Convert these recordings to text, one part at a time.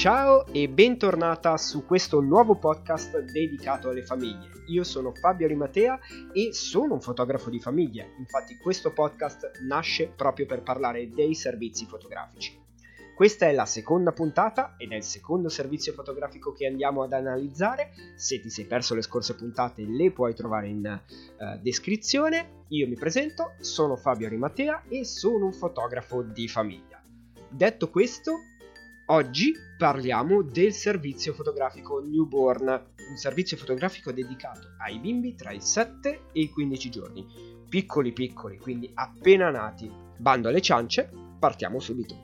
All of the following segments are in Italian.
Ciao e bentornata su questo nuovo podcast dedicato alle famiglie. Io sono Fabio Rimatea e sono un fotografo di famiglia, infatti questo podcast nasce proprio per parlare dei servizi fotografici. Questa è la seconda puntata ed è il secondo servizio fotografico che andiamo ad analizzare. Se ti sei perso le scorse puntate le puoi trovare in uh, descrizione. Io mi presento, sono Fabio Rimatea e sono un fotografo di famiglia. Detto questo, Oggi parliamo del servizio fotografico newborn, un servizio fotografico dedicato ai bimbi tra i 7 e i 15 giorni, piccoli piccoli, quindi appena nati. Bando alle ciance, partiamo subito.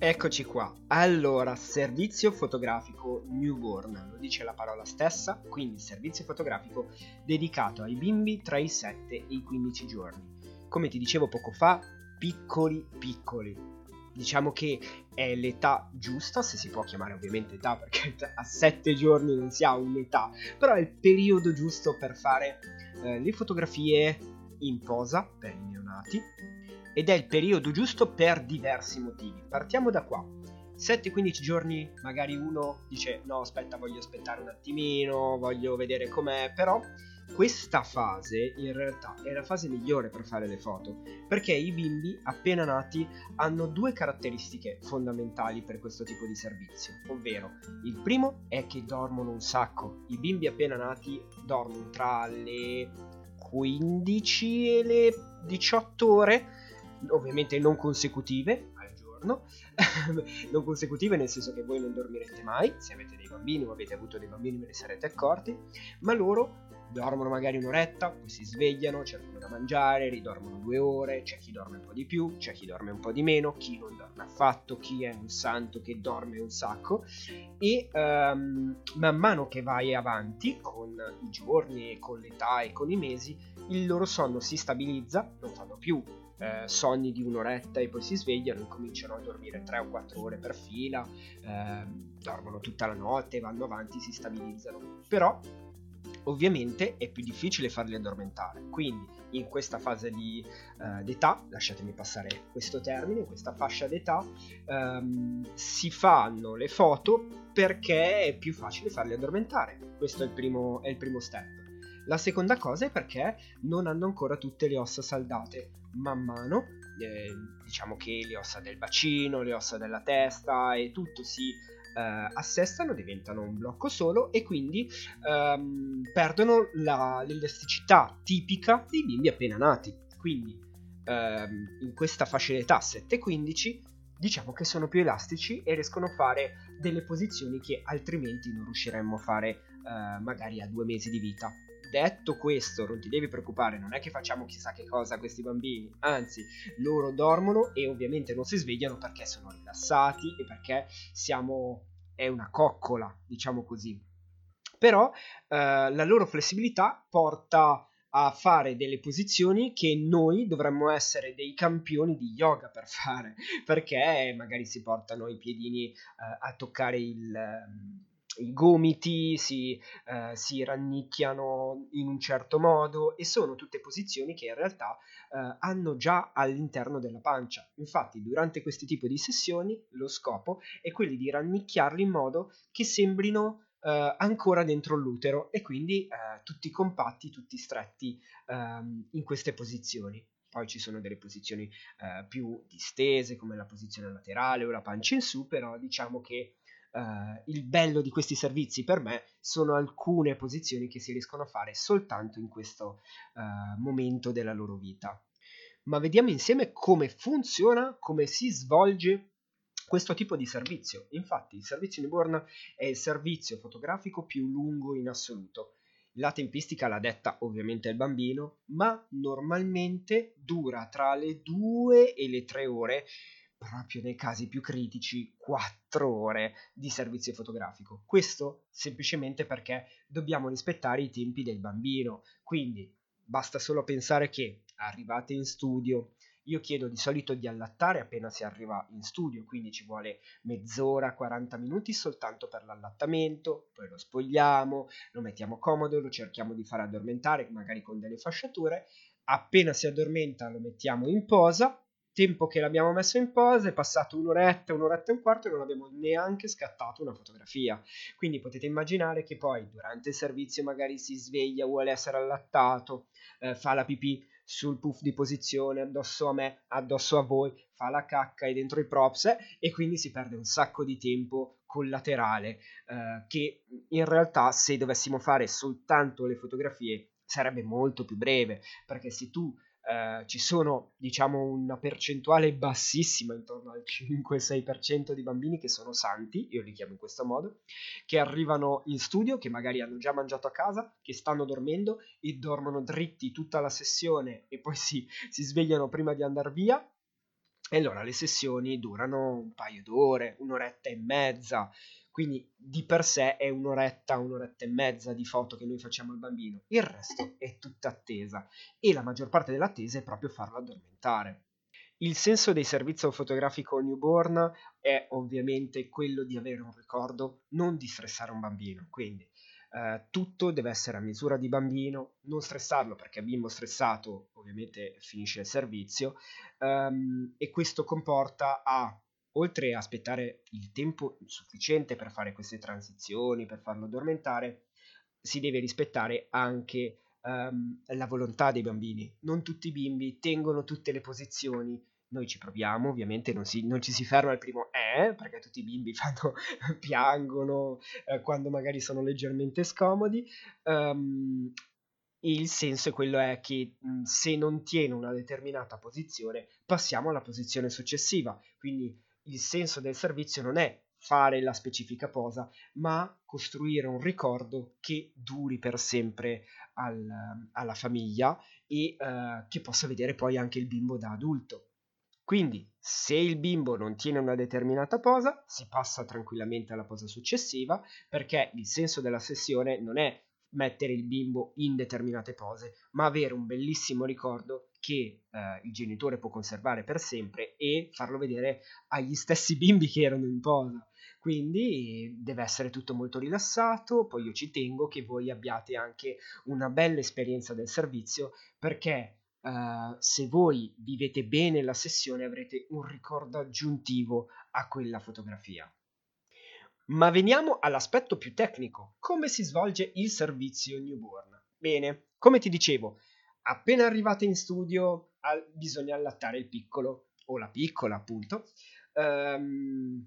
Eccoci qua. Allora, servizio fotografico newborn, lo dice la parola stessa, quindi servizio fotografico dedicato ai bimbi tra i 7 e i 15 giorni. Come ti dicevo poco fa, piccoli piccoli. Diciamo che è l'età giusta, se si può chiamare ovviamente età, perché a 7 giorni non si ha un'età, però è il periodo giusto per fare eh, le fotografie in posa per i neonati ed è il periodo giusto per diversi motivi. Partiamo da qua. 7-15 giorni magari uno dice no aspetta voglio aspettare un attimino, voglio vedere com'è, però questa fase in realtà è la fase migliore per fare le foto, perché i bimbi appena nati hanno due caratteristiche fondamentali per questo tipo di servizio, ovvero il primo è che dormono un sacco, i bimbi appena nati dormono tra le 15 e le 18 ore, ovviamente non consecutive al giorno, non consecutive nel senso che voi non dormirete mai, se avete dei bambini o avete avuto dei bambini ve ne sarete accorti, ma loro dormono magari un'oretta, poi si svegliano, cercano da mangiare, ridormono due ore, c'è chi dorme un po' di più, c'è chi dorme un po' di meno, chi non dorme affatto, chi è un santo che dorme un sacco e um, man mano che vai avanti con i giorni, con l'età e con i mesi, il loro sonno si stabilizza, non fanno più eh, sogni di un'oretta e poi si svegliano e cominciano a dormire 3 o 4 ore per fila, eh, dormono tutta la notte, vanno avanti, si stabilizzano. Però ovviamente è più difficile farli addormentare. Quindi in questa fase di, uh, d'età, lasciatemi passare questo termine, in questa fascia d'età, um, si fanno le foto perché è più facile farli addormentare. Questo è il primo, è il primo step. La seconda cosa è perché non hanno ancora tutte le ossa saldate. Man mano, eh, diciamo che le ossa del bacino, le ossa della testa e tutto si eh, assestano, diventano un blocco solo e quindi ehm, perdono la, l'elasticità tipica dei bimbi appena nati. Quindi ehm, in questa fascia d'età 7-15 diciamo che sono più elastici e riescono a fare delle posizioni che altrimenti non riusciremmo a fare eh, magari a due mesi di vita detto questo, non ti devi preoccupare, non è che facciamo chissà che cosa a questi bambini, anzi, loro dormono e ovviamente non si svegliano perché sono rilassati e perché siamo è una coccola, diciamo così. Però eh, la loro flessibilità porta a fare delle posizioni che noi dovremmo essere dei campioni di yoga per fare, perché magari si portano i piedini eh, a toccare il, i gomiti si, eh, si, rannicchiano in un certo modo e sono tutte posizioni che in realtà eh, hanno già all'interno della pancia. Infatti durante questi tipi di sessioni lo scopo è quello di rannicchiarli in modo che sembrino Uh, ancora dentro l'utero e quindi uh, tutti compatti, tutti stretti uh, in queste posizioni. Poi ci sono delle posizioni eh, più distese come la posizione laterale o la pancia in su, però diciamo che Uh, il bello di questi servizi per me sono alcune posizioni che si riescono a fare soltanto in questo uh, momento della loro vita. Ma vediamo insieme come funziona, come si svolge questo tipo di servizio. Infatti il servizio newborn è il servizio fotografico più lungo in assoluto. La tempistica l'ha detta ovviamente il bambino, ma normalmente dura tra le 2 e le 3 ore proprio nei casi più critici, 4 ore di servizio fotografico. Questo semplicemente perché dobbiamo rispettare i tempi del bambino. Quindi basta solo pensare che arrivate in studio, io chiedo di solito di allattare appena si arriva in studio, quindi ci vuole mezz'ora, 40 minuti soltanto per l'allattamento, poi lo spogliamo, lo mettiamo comodo, lo cerchiamo di far addormentare, magari con delle fasciature. Appena si addormenta lo mettiamo in posa, tempo che l'abbiamo messo in posa è passato un'oretta, un'oretta e un quarto e non abbiamo neanche scattato una fotografia. Quindi potete immaginare che poi durante il servizio magari si sveglia, vuole essere allattato, eh, fa la pipì sul puff di posizione addosso a me, addosso a voi, fa la cacca e dentro i props e quindi si perde un sacco di tempo collaterale eh, che in realtà se dovessimo fare soltanto le fotografie sarebbe molto più breve perché se tu eh, ci sono diciamo una percentuale bassissima intorno al 5-6% di bambini che sono santi, io li chiamo in questo modo, che arrivano in studio, che magari hanno già mangiato a casa, che stanno dormendo e dormono dritti tutta la sessione e poi si, si svegliano prima di andare via. E allora le sessioni durano un paio d'ore, un'oretta e mezza, quindi di per sé è un'oretta, un'oretta e mezza di foto che noi facciamo al bambino. Il resto è tutta attesa e la maggior parte dell'attesa è proprio farlo addormentare. Il senso del servizio fotografico newborn è ovviamente quello di avere un ricordo, non di stressare un bambino. Quindi eh, tutto deve essere a misura di bambino, non stressarlo perché bimbo stressato ovviamente finisce il servizio um, e questo comporta a oltre a aspettare il tempo sufficiente per fare queste transizioni, per farlo addormentare, si deve rispettare anche um, la volontà dei bambini. Non tutti i bimbi tengono tutte le posizioni. Noi ci proviamo, ovviamente non, si, non ci si ferma al primo eh, perché tutti i bimbi fanno, piangono eh, quando magari sono leggermente scomodi. Um, il senso è quello è che se non tiene una determinata posizione, passiamo alla posizione successiva. Quindi il senso del servizio non è fare la specifica posa, ma costruire un ricordo che duri per sempre al, alla famiglia e uh, che possa vedere poi anche il bimbo da adulto. Quindi, se il bimbo non tiene una determinata posa, si passa tranquillamente alla posa successiva, perché il senso della sessione non è mettere il bimbo in determinate pose, ma avere un bellissimo ricordo che eh, il genitore può conservare per sempre e farlo vedere agli stessi bimbi che erano in posa. Quindi deve essere tutto molto rilassato, poi io ci tengo che voi abbiate anche una bella esperienza del servizio perché Uh, se voi vivete bene la sessione avrete un ricordo aggiuntivo a quella fotografia. Ma veniamo all'aspetto più tecnico, come si svolge il servizio newborn. Bene, come ti dicevo, appena arrivate in studio bisogna allattare il piccolo o la piccola appunto. Um,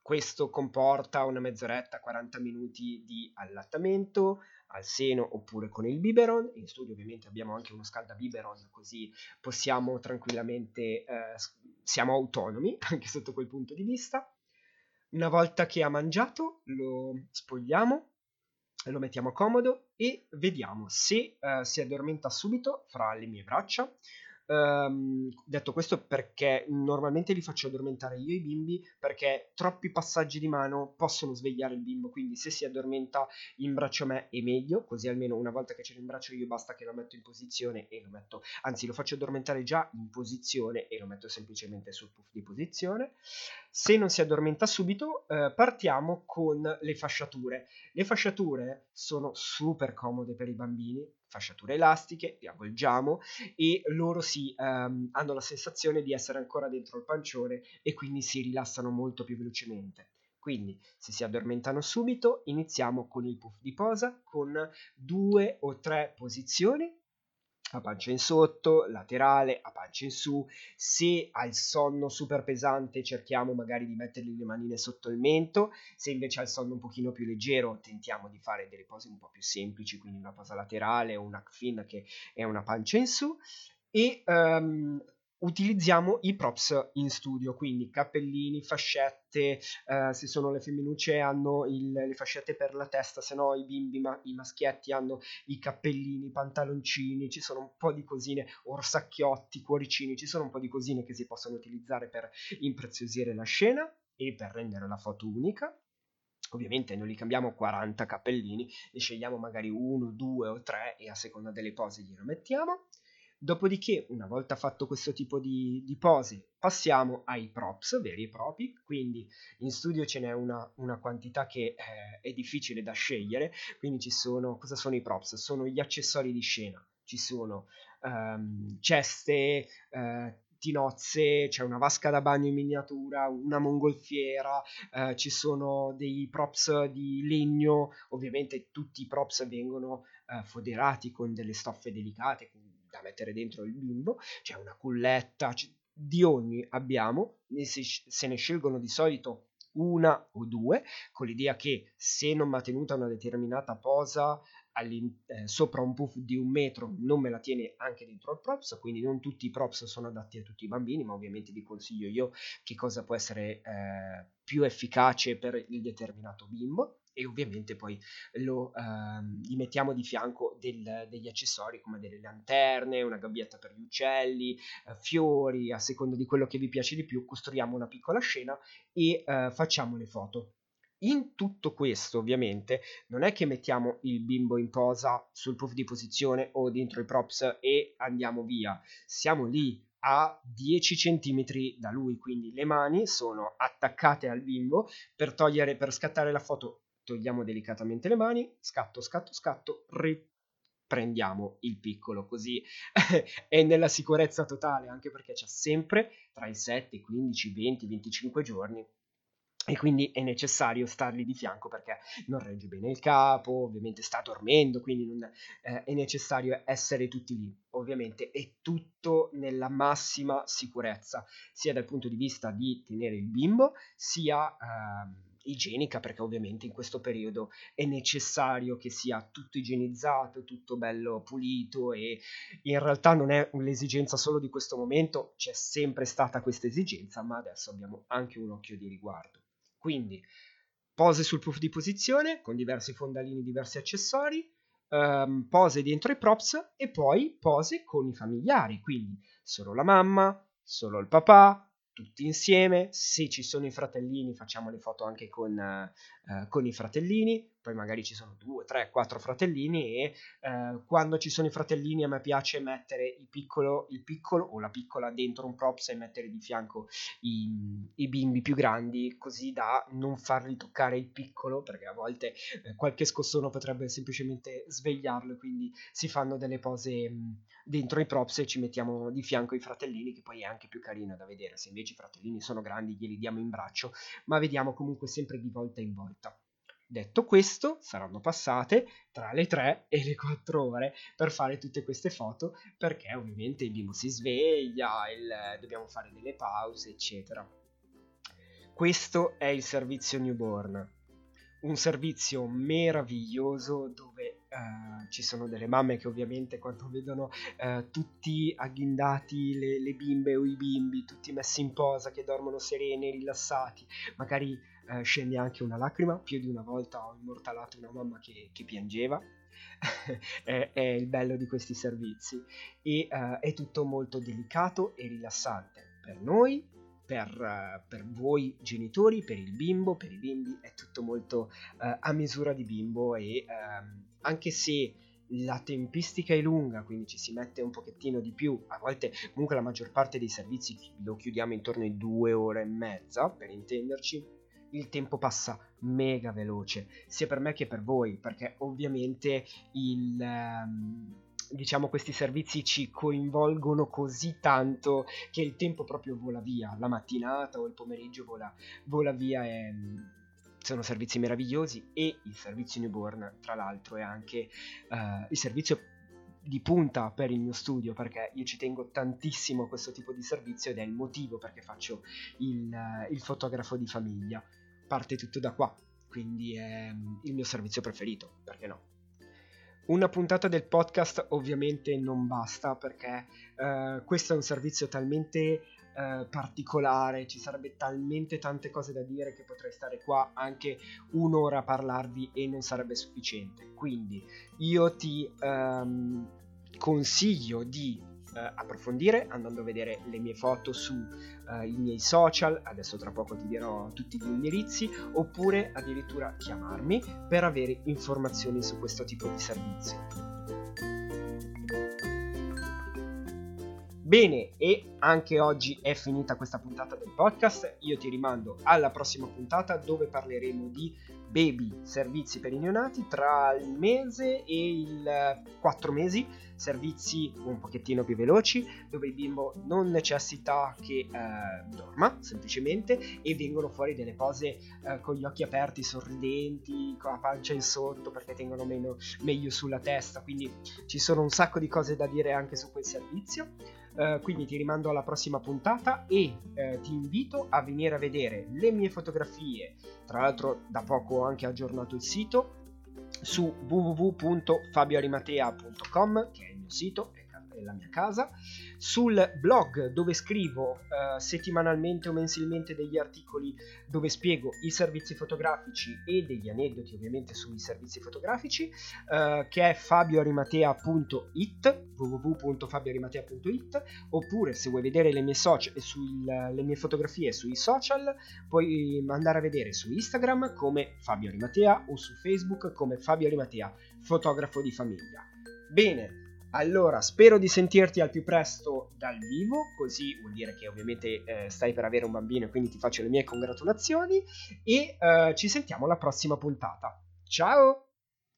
questo comporta una mezz'oretta, 40 minuti di allattamento al seno oppure con il biberon. In studio ovviamente abbiamo anche uno scaldabiberon, così possiamo tranquillamente, eh, siamo autonomi anche sotto quel punto di vista. Una volta che ha mangiato lo spogliamo, lo mettiamo comodo e vediamo se uh, si addormenta subito fra le mie braccia Um, detto questo perché normalmente li faccio addormentare io i bimbi perché troppi passaggi di mano possono svegliare il bimbo, quindi se si addormenta in braccio a me è meglio, così almeno una volta che ce l'ho in braccio io basta che lo metto in posizione e lo metto, anzi lo faccio addormentare già in posizione e lo metto semplicemente sul puff di posizione. Se non si addormenta subito eh, partiamo con le fasciature. Le fasciature sono super comode per i bambini fasciature elastiche, li avvolgiamo e loro si um, hanno la sensazione di essere ancora dentro il pancione e quindi si rilassano molto più velocemente. Quindi se si addormentano subito iniziamo con il puff di posa con due o tre posizioni a pancia in sotto, laterale, a pancia in su. Se ha il sonno super pesante cerchiamo magari di mettergli le manine sotto il mento, se invece ha il sonno un pochino più leggero tentiamo di fare delle pose un po' più semplici, quindi una posa laterale o un hack fin che è una pancia in su e um, utilizziamo i props in studio, quindi cappellini, fascette, eh, se sono le femminucce hanno il, le fascette per la testa, se no i bimbi, ma, i maschietti hanno i cappellini, i pantaloncini, ci sono un po' di cosine, orsacchiotti, cuoricini, ci sono un po' di cosine che si possono utilizzare per impreziosire la scena e per rendere la foto unica. Ovviamente non li cambiamo 40 cappellini, ne scegliamo magari uno, due o tre e a seconda delle pose glielo mettiamo. Dopodiché, una volta fatto questo tipo di, di pose, passiamo ai props veri e propri, quindi in studio ce n'è una, una quantità che eh, è difficile da scegliere, quindi ci sono, cosa sono i props? Sono gli accessori di scena, ci sono um, ceste, uh, tutti nozze, c'è una vasca da bagno in miniatura, una mongolfiera, eh, ci sono dei props di legno, ovviamente tutti i props vengono eh, foderati con delle stoffe delicate da mettere dentro il bimbo, c'è una culletta, c- di ogni abbiamo, se ne scelgono di solito una o due, con l'idea che se non mantenuta una determinata posa eh, sopra un puff di un metro non me la tiene anche dentro il props, quindi non tutti i props sono adatti a tutti i bambini, ma ovviamente vi consiglio io che cosa può essere eh, più efficace per il determinato bimbo e ovviamente poi lo, ehm, gli mettiamo di fianco del, degli accessori come delle lanterne, una gabbietta per gli uccelli, eh, fiori, a seconda di quello che vi piace di più, costruiamo una piccola scena e eh, facciamo le foto. In tutto questo, ovviamente, non è che mettiamo il bimbo in posa sul puff di posizione o dentro i props e andiamo via. Siamo lì a 10 cm da lui, quindi le mani sono attaccate al bimbo per togliere, per scattare la foto togliamo delicatamente le mani, scatto, scatto, scatto, riprendiamo il piccolo, così è nella sicurezza totale, anche perché c'è sempre tra i 7, 15, 20, 25 giorni e quindi è necessario stargli di fianco perché non regge bene il capo, ovviamente sta dormendo, quindi non, eh, è necessario essere tutti lì. Ovviamente è tutto nella massima sicurezza, sia dal punto di vista di tenere il bimbo, sia... Ehm, igienica perché ovviamente in questo periodo è necessario che sia tutto igienizzato, tutto bello pulito e in realtà non è l'esigenza solo di questo momento, c'è sempre stata questa esigenza, ma adesso abbiamo anche un occhio di riguardo. Quindi pose sul puff di posizione con diversi fondalini, diversi accessori, um, pose dentro i props e poi pose con i familiari, quindi solo la mamma, solo il papà, tutti insieme, se ci sono i fratellini facciamo le foto anche con, uh, con i fratellini, poi magari ci sono due, tre, quattro fratellini e eh, quando ci sono i fratellini a me piace mettere il piccolo, il piccolo o la piccola dentro un props e mettere di fianco i, i bimbi più grandi così da non farli toccare il piccolo perché a volte eh, qualche scossone potrebbe semplicemente svegliarlo quindi si fanno delle pose mh, dentro i props e ci mettiamo di fianco i fratellini che poi è anche più carino da vedere. Se invece i fratellini sono grandi glieli diamo in braccio ma vediamo comunque sempre di volta in volta Detto questo, saranno passate tra le 3 e le 4 ore per fare tutte queste foto perché ovviamente il bimbo si sveglia, il, dobbiamo fare delle pause, eccetera. Questo è il servizio newborn, un servizio meraviglioso dove uh, ci sono delle mamme che ovviamente quando vedono uh, tutti agghindati, le, le, bimbe o i bimbi, tutti messi in posa, che dormono sereni, rilassati, magari uh, scende anche una lacrima, più di una volta ho immortalato una mamma che, che piangeva. è, è, il bello di questi servizi e è tutto molto delicato e rilassante per noi per, per, voi genitori, per il bimbo, per i bimbi, è tutto molto uh, a misura di bimbo e um, anche se la tempistica è lunga, quindi ci si mette un pochettino di più, a volte comunque la maggior parte dei servizi lo chiudiamo intorno ai due ore e mezza, per intenderci, il tempo passa mega veloce, sia per me che per voi, perché ovviamente il... Um, diciamo questi servizi ci coinvolgono così tanto che il tempo proprio vola via, la mattinata o il pomeriggio vola, vola via e sono servizi meravigliosi e il servizio newborn tra l'altro è anche uh, il servizio di punta per il mio studio perché io ci tengo tantissimo a questo tipo di servizio ed è il motivo perché faccio il, uh, il fotografo di famiglia. Parte tutto da qua quindi è um, il mio servizio preferito perché no? Una puntata del podcast ovviamente non basta perché uh, questo è un servizio talmente uh, particolare, ci sarebbe talmente tante cose da dire che potrei stare qua anche un'ora a parlarvi e non sarebbe sufficiente. Quindi io ti um, consiglio di eh, approfondire andando a vedere le mie foto sui eh, miei social, adesso tra poco ti dirò tutti gli indirizzi, oppure addirittura chiamarmi per avere informazioni su questo tipo di servizio. Bene, e anche oggi è finita questa puntata del podcast. Io ti rimando alla prossima puntata dove parleremo di baby servizi per i neonati tra il mese e il 4 mesi, servizi un pochettino più veloci dove il bimbo non necessita che eh, dorma semplicemente e vengono fuori delle pose eh, con gli occhi aperti, sorridenti, con la pancia in sotto perché tengono meno, meglio sulla testa, quindi ci sono un sacco di cose da dire anche su quel servizio. Uh, quindi ti rimando alla prossima puntata e uh, ti invito a venire a vedere le mie fotografie. Tra l'altro, da poco ho anche aggiornato il sito su www.fabioarimatea.com, che è il mio sito la mia casa, sul blog dove scrivo uh, settimanalmente o mensilmente degli articoli dove spiego i servizi fotografici e degli aneddoti ovviamente sui servizi fotografici, uh, che è fabioarimatea.it, www.fabioarimatea.it, oppure se vuoi vedere le mie, social, sul, le mie fotografie sui social, puoi andare a vedere su Instagram come Fabio Arimatea o su Facebook come Fabio Arimatea, fotografo di famiglia. Bene, allora, spero di sentirti al più presto dal vivo, così vuol dire che ovviamente eh, stai per avere un bambino e quindi ti faccio le mie congratulazioni e eh, ci sentiamo alla prossima puntata. Ciao!